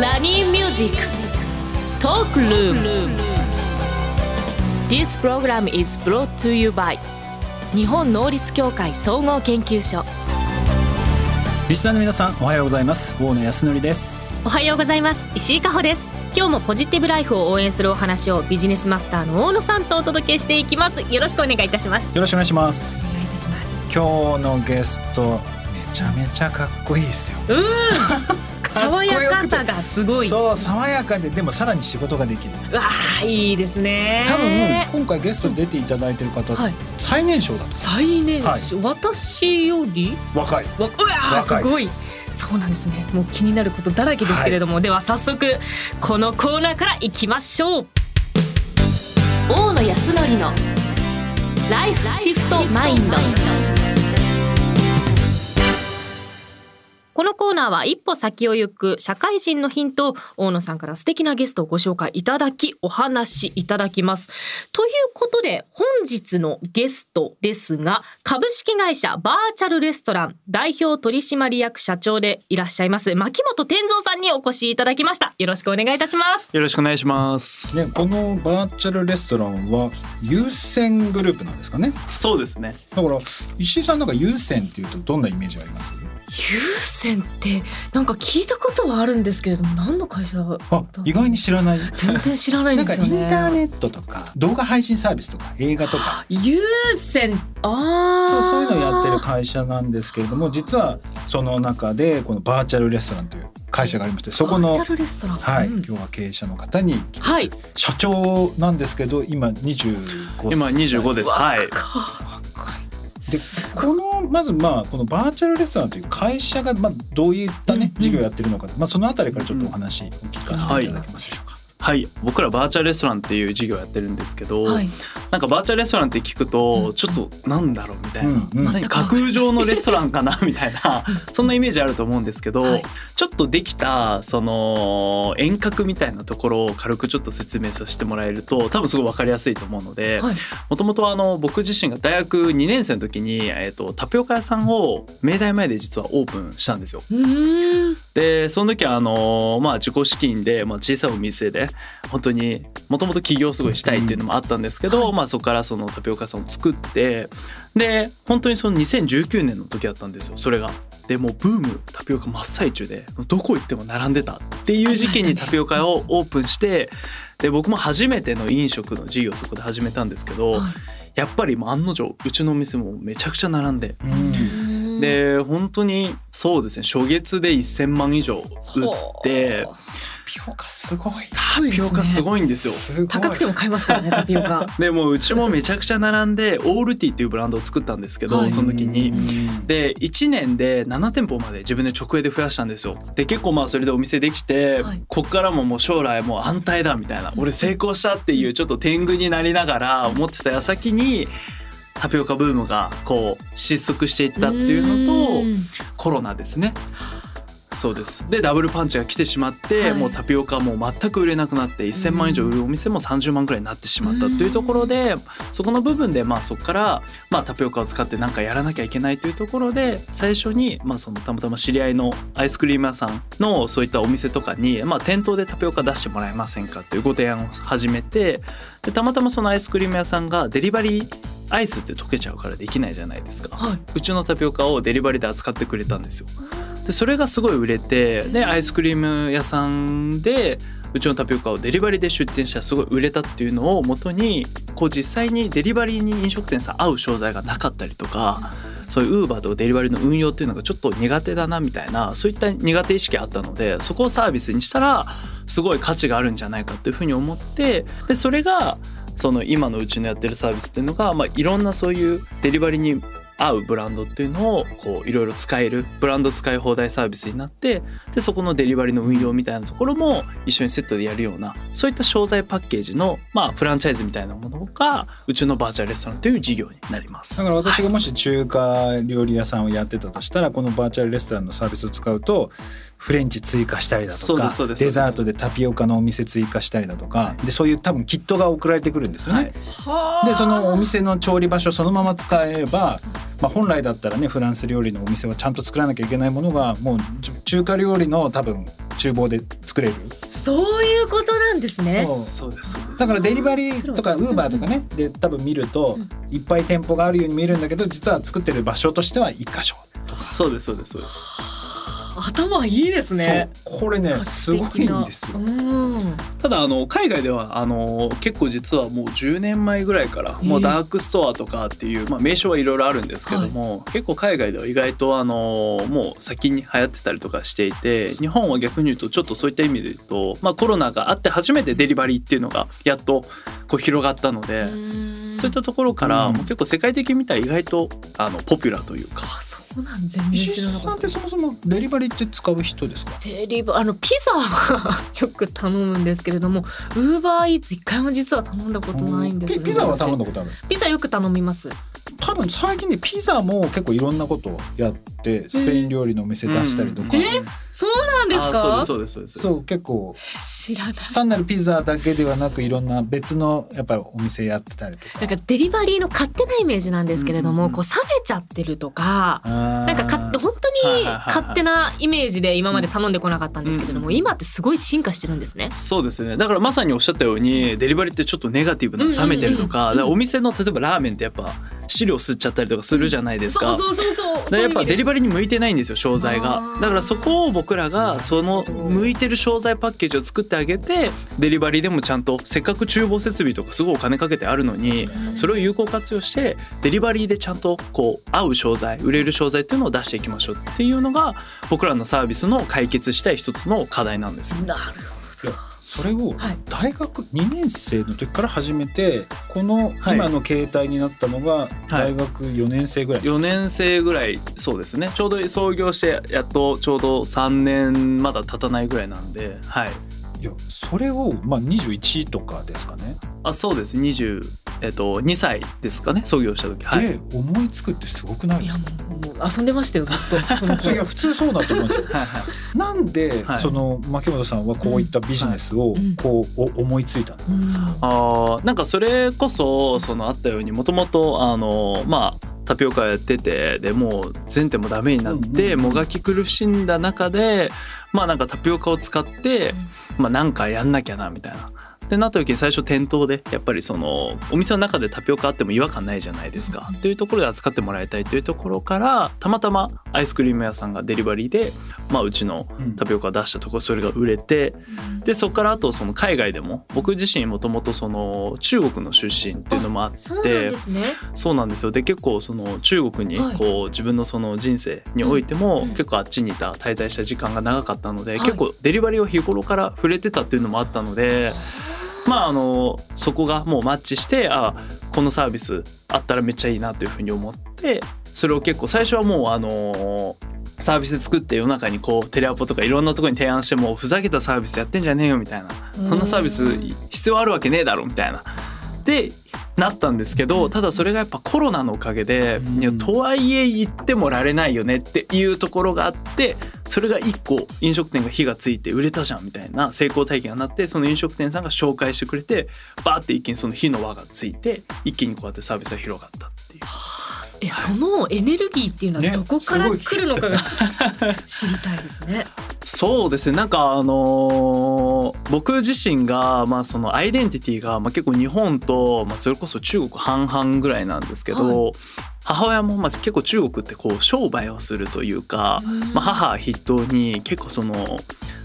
ラニーミュージックトークルーム This program is brought to you by 日本能率協会総合研究所リスナーの皆さんおはようございます。大野泰敬です。おはようございます。石井加穂です。今日もポジティブライフを応援するお話をビジネスマスターの大野さんとお届けしていきます。よろしくお願いいたします。よろしくお願いします。お願いいたします。今日のゲストめちゃめちゃかっこいいですよ。うん爽やかさがすごい。そう爽やかででもさらに仕事ができる。わあいいですね。多分今回ゲストに出ていただいてる方、はい。最年少だと最年少、私より？若い。わうわーすごい。そうなんですね。もう気になることだらけですけれども、では早速このコーナーからいきましょう。大野康則のライフシフトマインドナーは一歩先を行く社会人のヒントを大野さんから素敵なゲストをご紹介いただきお話しいただきます。ということで本日のゲストですが株式会社バーチャルレストラン代表取締役社長でいらっしゃいます牧本天蔵さんにお越しいただきました。よろしくお願いいたします。よろしくお願いします。ね、このバーチャルレストランは優先グループなんですかね？そうですね。だから石井さんなんか優先っていうとどんなイメージがあります？優先ってなんか聞いたことはあるんですけれども何の会社だあ意外に知らない。全然知らないんなんかイン。ターネットとか動画配信サービスとか。映画とか優先。ああそうそういうのをやってる会社なんですけれども実はその中でこのバーチャルレストランという会社がありましてそこのバーチャルレストラン。はい、うん。今日は経営者の方にはい。社長なんですけど今25歳。今25です。はい。でこのまずまあこのバーチャルレストランという会社がまあどういったね事業をやってるのか、まあそのあたりからちょっとお話お聞かせいただけますでしょうか。はい。僕らバーチャルレストランっていう事業やってるんですけど、はい。なんかバーチャルレストランって聞くとちょっとなんだろうみたいな、うんうん。何架空上のレストランかなみたいなそんなイメージあると思うんですけど、はい。ちょっとできたその遠隔みたいなところを軽くちょっと説明させてもらえると多分すごい分かりやすいと思うので、はい。もともとあの僕自身が大学2年生の時に、えー、とタピオカ屋さんを明大前で実はオープンしたんですよ。でその時はあのまあ自己資金で、まあ、小さいお店で本当にもともと起業すごいしたいっていうのもあったんですけど、まあ、そこからそのタピオカ屋さんを作ってで本当にその2019年の時だったんですよそれが。でもうブームタピオカ真っ最中でどこ行っても並んでたっていう時期にタピオカ屋をオープンしてで僕も初めての飲食の事業をそこで始めたんですけど、はいやっぱりもう案の定うちのお店もめちゃくちゃ並んで。うんで本当にそうですね初月で1,000万以上売ってタピオカすごい。タピオカすごいんですよ。高くても買えますからね タピオカでもううちもめちゃくちゃ並んでオールティーっていうブランドを作ったんですけど、はいその時に。うんで1年で7店舗まで自分で直営で増やしたんですよ。で結構まあそれでお店できて、はいこっからももう将来もう安泰だみたいな俺成功したっていうちょっと天狗になりながら思ってた矢先にタピオカブームがこう失速していったっていうのとうん。コロナですね。そうです。でダブルパンチが来てしまって、はい。もうタピオカもう全く売れなくなって1,000万以上売るお店も30万くらいになってしまったというところで、そこの部分でまあそこから、まあ、タピオカを使って何かやらなきゃいけないというところで最初に、まあ、そのたまたま知り合いのアイスクリーム屋さんのそういったお店とかに、まあ、店頭でタピオカ出してもらえませんかというご提案を始めてでたまたまそのアイスクリーム屋さんがデリバリーアイスって溶けちゃうからできないじゃないですか。はいうちのタピオカをデリバリーで扱ってくれたんですよ。でそれがすごい売れてでアイスクリーム屋さんでうちのタピオカをデリバリーで出店したらすごい売れたっていうのをもとにこう実際にデリバリーに飲食店さん合う商材がなかったりとかそういうウーバーとかデリバリーの運用っていうのがちょっと苦手だなみたいなそういった苦手意識あったのでそこをサービスにしたらすごい価値があるんじゃないかっていうふうに思ってでそれがその今のうちのやってるサービスっていうのが、まあ、いろんなそういうデリバリーに合うブランドっていうのをこういろいろ使えるブランド使い放題サービスになってでそこのデリバリーの運用みたいなところも一緒にセットでやるようなそういった商材パッケージの、まあ、フランチャイズみたいなものがうちのバーチャルレストランという事業になりますだ。から私がもし中華料理屋さんをやってたとしたらこのバーチャルレストランのサービスを使うとフレンチ追加したりだとかデザートでタピオカのお店追加したりだとかでそういう多分キットが送られてくるんですよね。はいでそのお店の調理場所そのまま使えれば、まあ、本来だったらねフランス料理のお店はちゃんと作らなきゃいけないものがもうじ中華料理の多分厨房で作作れる。そういうことなんですね。そう。そうですそうです。だからデリバリーとかウーバーとかねで多分見るといっぱい店舗があるように見えるんだけど実は作ってる場所としては一箇所とか。そうですそうですそうです頭いいですね。これねすごいんですよ。うん。ただあの海外ではあの結構実はもう10年前ぐらいからもうダークストアとかっていう、まあ、名称はいろいろあるんですけども、結構海外では意外とあのもう先に流行ってたりとかしていて日本は逆に言うとちょっとそういった意味で言うと、まあ、コロナがあって初めてデリバリーっていうのがやっとこう広がったので。そういったところから、うん。もう結構世界的に見たら意外とあのポピュラーというか。あそうなん全然知らなかっさんったてそもそもデリバリーって使う人ですか？デリバあのピザは よく頼むんですけれどもウーバーイーツ一回も実は頼んだことないんです。ピピザは頼んだだことある。ピザよく頼みます多分最近ねピザも結構いろんなことをやってスペイン料理のお店出したりとか、うんえそうなんですあかそうですそうですそうです。そう結構知らない。単なるピザだけではなくいろんな別のやっぱりお店やってたりとか。なんかデリバリーの勝手なイメージなんですけれども、うんこう冷めちゃってるとかななんかか本当に勝手なイメージで今まで頼んでこなかったんですけれども、うん今ってすごい進化してるんですね。そうですね。だからまさにおっしゃったようにデリバリーってちょっとネガティブな冷めてるとか,、うん。うんうんうんお店の例えばラーメンってやっぱ汁を吸っちゃったりとかするじゃないですか。そうそうそうそう。だからやっぱデリバリーに向いてないんですよ商材あがーだからそこを僕らがその向いてる商材パッケージを作ってあげてデリバリーでもちゃんとせっかく厨房設備とかすごいお金かけてあるのにそれを有効活用してデリバリーでちゃんとこう合う商材売れる商材っていうのを出していきましょうっていうのが僕らのサービスの解決したい一つの課題なんですよ。なるいやそれをはい。大学2年生の時から始めてこのはい。今の形態になったのが大学4年生ぐらい、4年生ぐらいそうですね。ちょうど創業してやっとちょうど3年まだ経たないぐらいなんではい。いやそれをまあ21とかですかね、あそうです。20えっと2歳ですかね創業した時。はい。で思いつくってすごくないですか？遊んでましたよずっと。そのいや普通そうだと思うんですよ。はいはい。なんで、はい。その牧本さんはこういったビジネスをうん。こう、お思いついたの、うん。あーなんかそれこそそのあったようにもともとあのまあタピオカやっててでもう全店もダメになって、うんもがき苦しんだ中でまあなんかタピオカを使って、まあなんかやんなきゃなみたいな。ってなった時に最初店頭でやっぱりそのお店の中でタピオカあっても違和感ないじゃないですか。というところで扱ってもらいたいというところからたまたまアイスクリーム屋さんがデリバリーで、まあ、うちのうん。タピオカ出したところそれが売れてでそこからあとその海外でも僕自身もともとその中国の出身っていうのもあってそうなんですね。そうなんですよ。で結構その中国にはい。こう自分のその人生においてもうん。結構あっちにいた滞在した時間が長かったのではい。結構デリバリーを日頃から触れてたっていうのもあったのでまああのそこがもうマッチしてあこのサービスあったらめっちゃいいなというふうに思ってそれを結構最初はもうあのサービス作って世の中にこうテレアポとかいろんなところに提案してもふざけたサービスやってんじゃねえよみたいなそんなサービス必要あるわけねえだろみたいな。でなったんですけどただそれがやっぱコロナのおかげで、うんいやとはいえ言ってもられないよねっていうところがあってそれが一個飲食店が火がついて売れたじゃんみたいな成功体験がなってその飲食店さんが紹介してくれてバーって一気にその火の輪がついて一気にこうやってサービスが広がったっていう。えそのエネルギーっていうのはねどこから来るのかが知りたいですね。そうですね。なんかあのー僕自身がまあそのアイデンティティがまあ結構日本とまあそれこそ中国半々ぐらいなんですけど、母親もまあ結構中国ってこう商売をするというか、まあ、母筆頭に結構その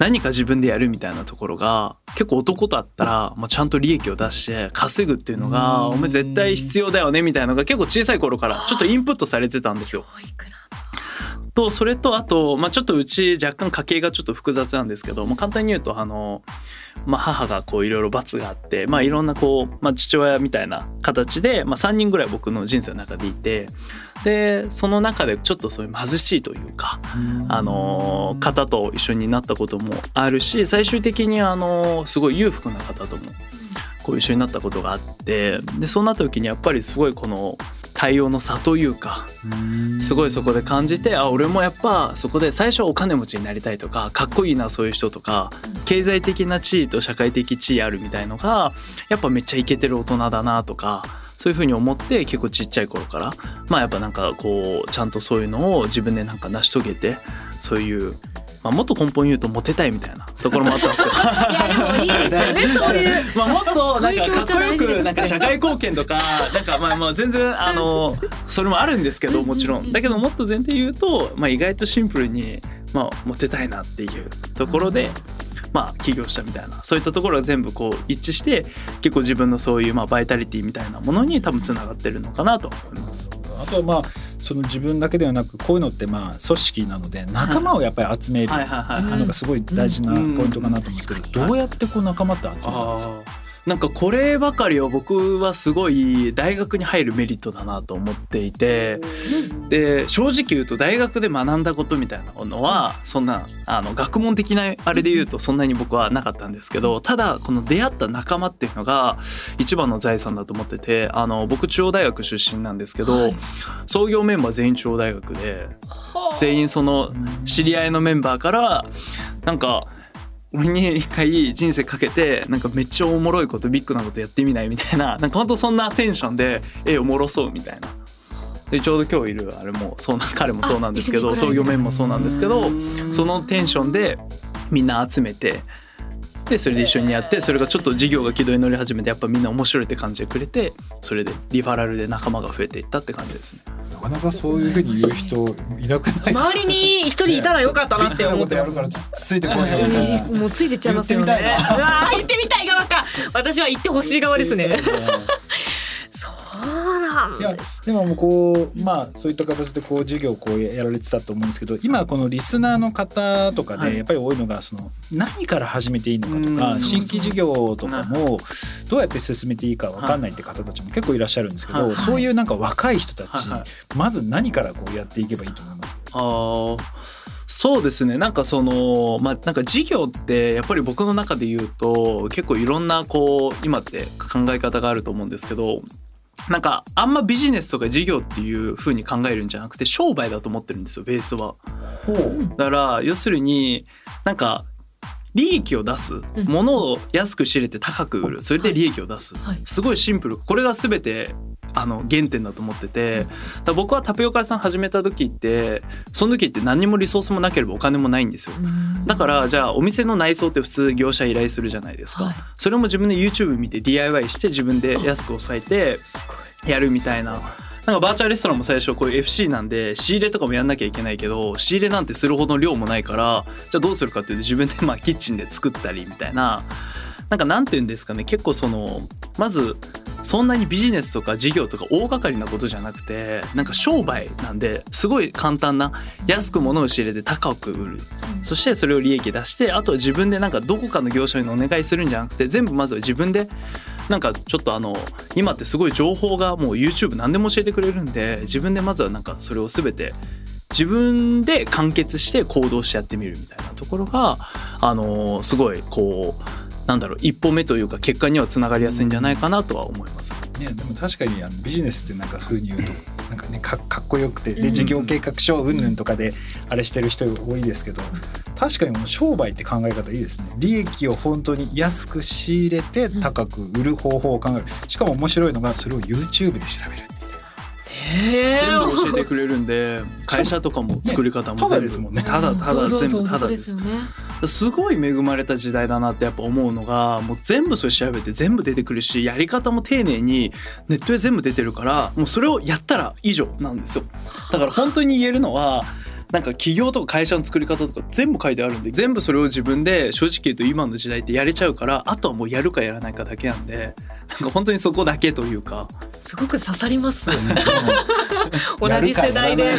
何か自分でやるみたいなところが結構男だったら、まあ、ちゃんと利益を出して稼ぐっていうのがうんお前絶対必要だよねみたいなのが結構小さい頃からちょっとインプットされてたんですよ。教育とそれとあと、まあ、ちょっとうち若干家計がちょっと複雑なんですけど、まあ、簡単に言うとあの、まあ、母がこういろいろ罰があって、まあ、いろんなこう、まあ、父親みたいな形で、まあ、3人ぐらい僕の人生の中でいてでその中でちょっとそういう貧しいというか、あの方と一緒になったこともあるし最終的にあのすごい裕福な方ともこう一緒になったことがあってでそうなった時にやっぱりすごいこの対応の差というかすごいそこで感じてあ俺もやっぱそこで最初はお金持ちになりたいとかかっこいいなそういう人とか経済的な地位と社会的地位あるみたいのがやっぱめっちゃイケてる大人だなとかそういうふうに思って結構ちっちゃい頃からまあやっぱなんかこうちゃんとそういうのを自分でなんか成し遂げてそういうまあ、もっと根本言うとモテたいみたいなところもあったんですけど。いやでもいいですよね そういう。まあもっとなんかかっこよくなんか社会貢献とかなんかまあまあ全然あのそれもあるんですけどもちろん。だけどもっと前提言うと、まあ、意外とシンプルに、まあ、モテたいなっていうところで。まあ起業したみたいなそういったところが全部こう一致して結構自分のそういうまあバイタリティみたいなものに多分つながってるのかなと思います。あとはまあその自分だけではなくこういうのってまあ組織なので仲間をやっぱり集めるのがすごい大事なポイントかなと思うんですけどうんどうやってこう仲間って集めたんですか？なんかこればかりは僕はすごい大学に入るメリットだなと思っていてで正直言うと大学で学んだことみたいなのはそんなあの学問的なあれで言うとそんなに僕はなかったんですけどただこの出会った仲間っていうのが一番の財産だと思っててあの僕中央大学出身なんですけど、はい。創業メンバー全員中央大学で全員その知り合いのメンバーからなんか俺に一回人生かけてなんかめっちゃおもろいことビッグなことやってみないみたいな なんかほんとそんなテンションでえおもろそうみたいな。でちょうど今日いるあれもそうな彼もそうなんですけど創業メンもそうなんですけどそのテンションでみんな集めてでそれで一緒にやってそれがちょっと事業が軌道に乗り始めてやっぱみんな面白いって感じでくれてそれでリファラルで仲間が増えていったって感じですね。なかなかそういうふうに言う人いなくないですか？周りに一人いたらよかったなって思ってますやるからちょっとついてこいよもうついてっちゃいますよね。言ってみたい うわー言ってみたい側か。私は言ってほしい側ですね。そう なんいやです。でももうこうまあそういった形でこう授業をこうやられてたと思うんですけど今このリスナーの方とかはい。でやっぱり多いのがその何から始めていいのかとうんか新規事業とかもどうやって進めていいか分かんないって方たちも結構いらっしゃるんですけはい。どそういうなんか若い人たちまず何からこうやっていけばいいと思います？あー。そうですね。なんかそのまあなんか事業ってやっぱり僕の中で言うと結構いろんなこう今って考え方があると思うんですけどなんかあんまビジネスとか事業っていう風に考えるんじゃなくて商売だと思ってるんですよベースは。だから要するになんか利益を出す。ものを安く仕入れて高く売る。それで利益を出す、はい。すごいシンプル。これが全てあの原点だと思っててだ僕はタピオカ屋さん始めた時ってその時って何にもリソースもなければお金もないんですよ。だからじゃあお店の内装って普通業者依頼するじゃないですか、はい。それも自分で YouTube 見て DIY して自分で安く抑えて。やるみたいな。なんかバーチャルレストランも最初こういう FC なんで仕入れとかもやんなきゃいけないけど仕入れなんてするほど量もないからじゃあどうするかっていうと自分でまあキッチンで作ったりみたいな。なんかなんて言うんですかね。結構そのまずそんなにビジネスとか事業とか大掛かりなことじゃなくてなんか商売なんですごい簡単な安く物を仕入れて高く売る。そしてそれを利益出してあとは自分でなんかどこかの業者にお願いするんじゃなくて全部まずは自分でなんかちょっとあの今ってすごい情報がもう YouTube 何でも教えてくれるんで自分でまずはなんかそれを全て自分で完結して行動してやってみるみたいなところがあのすごいこうなんだろう一歩目というか結果にはつながりやすいんじゃないかなとは思います。ね、でも確かにあのビジネスってなんかそういうふうに言うとなんかねかかっこよくて。うん。で事業計画書うんぬんとかであれしてる人多いですけど確かにもう商売って考え方いいですね。利益を本当に安く仕入れて高く売る方法を考える。しかも面白いのがそれを YouTube で調べるへ全部教えてくれるんで会社とかも作り方もただ全部ですもんね。ただただそうそうそう全部ただですよね。すごい恵まれた時代だなってやっぱ思うのがもう全部それ調べて全部出てくるしやり方も丁寧にネットで全部出てるからもうそれをやったら以上なんですよだから本当に言えるのはなんか企業とか会社の作り方とか全部書いてあるんで全部それを自分で正直言うと今の時代ってやれちゃうからあとはもうやるかやらないかだけなんでなんか本当にそこだけというかすごく刺さります。同じ世代で、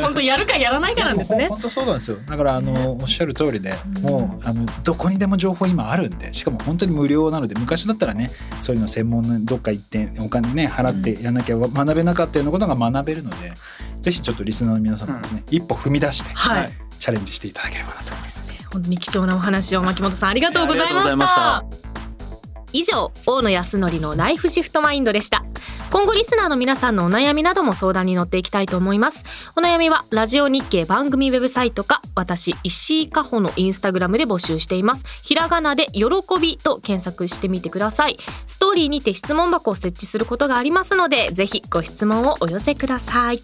本当やるかやらないかなんですね。本当そうなんですよ。だからあのおっしゃる通りでもうあのどこにでも情報今あるんでしかも本当に無料なので昔だったらねそういうの専門のどっか行ってお金ね払ってやんなきゃ学べなかったようなことが学べるので、ぜひちょっとリスナーの皆さんもですね、一歩踏み出して、はい。チャレンジしていただければなとそうですね。本当に貴重なお話を牧本さんありがとうございました。以上大野康則のライフシフトマインドでした今後リスナーの皆さんのお悩みなども相談に乗っていきたいと思います。お悩みはラジオ日経番組ウェブサイトか私石井加穂のインスタグラムで募集しています。ひらがなで喜びと検索してみてください。ストーリーにて質問箱を設置することがありますのでぜひご質問をお寄せください。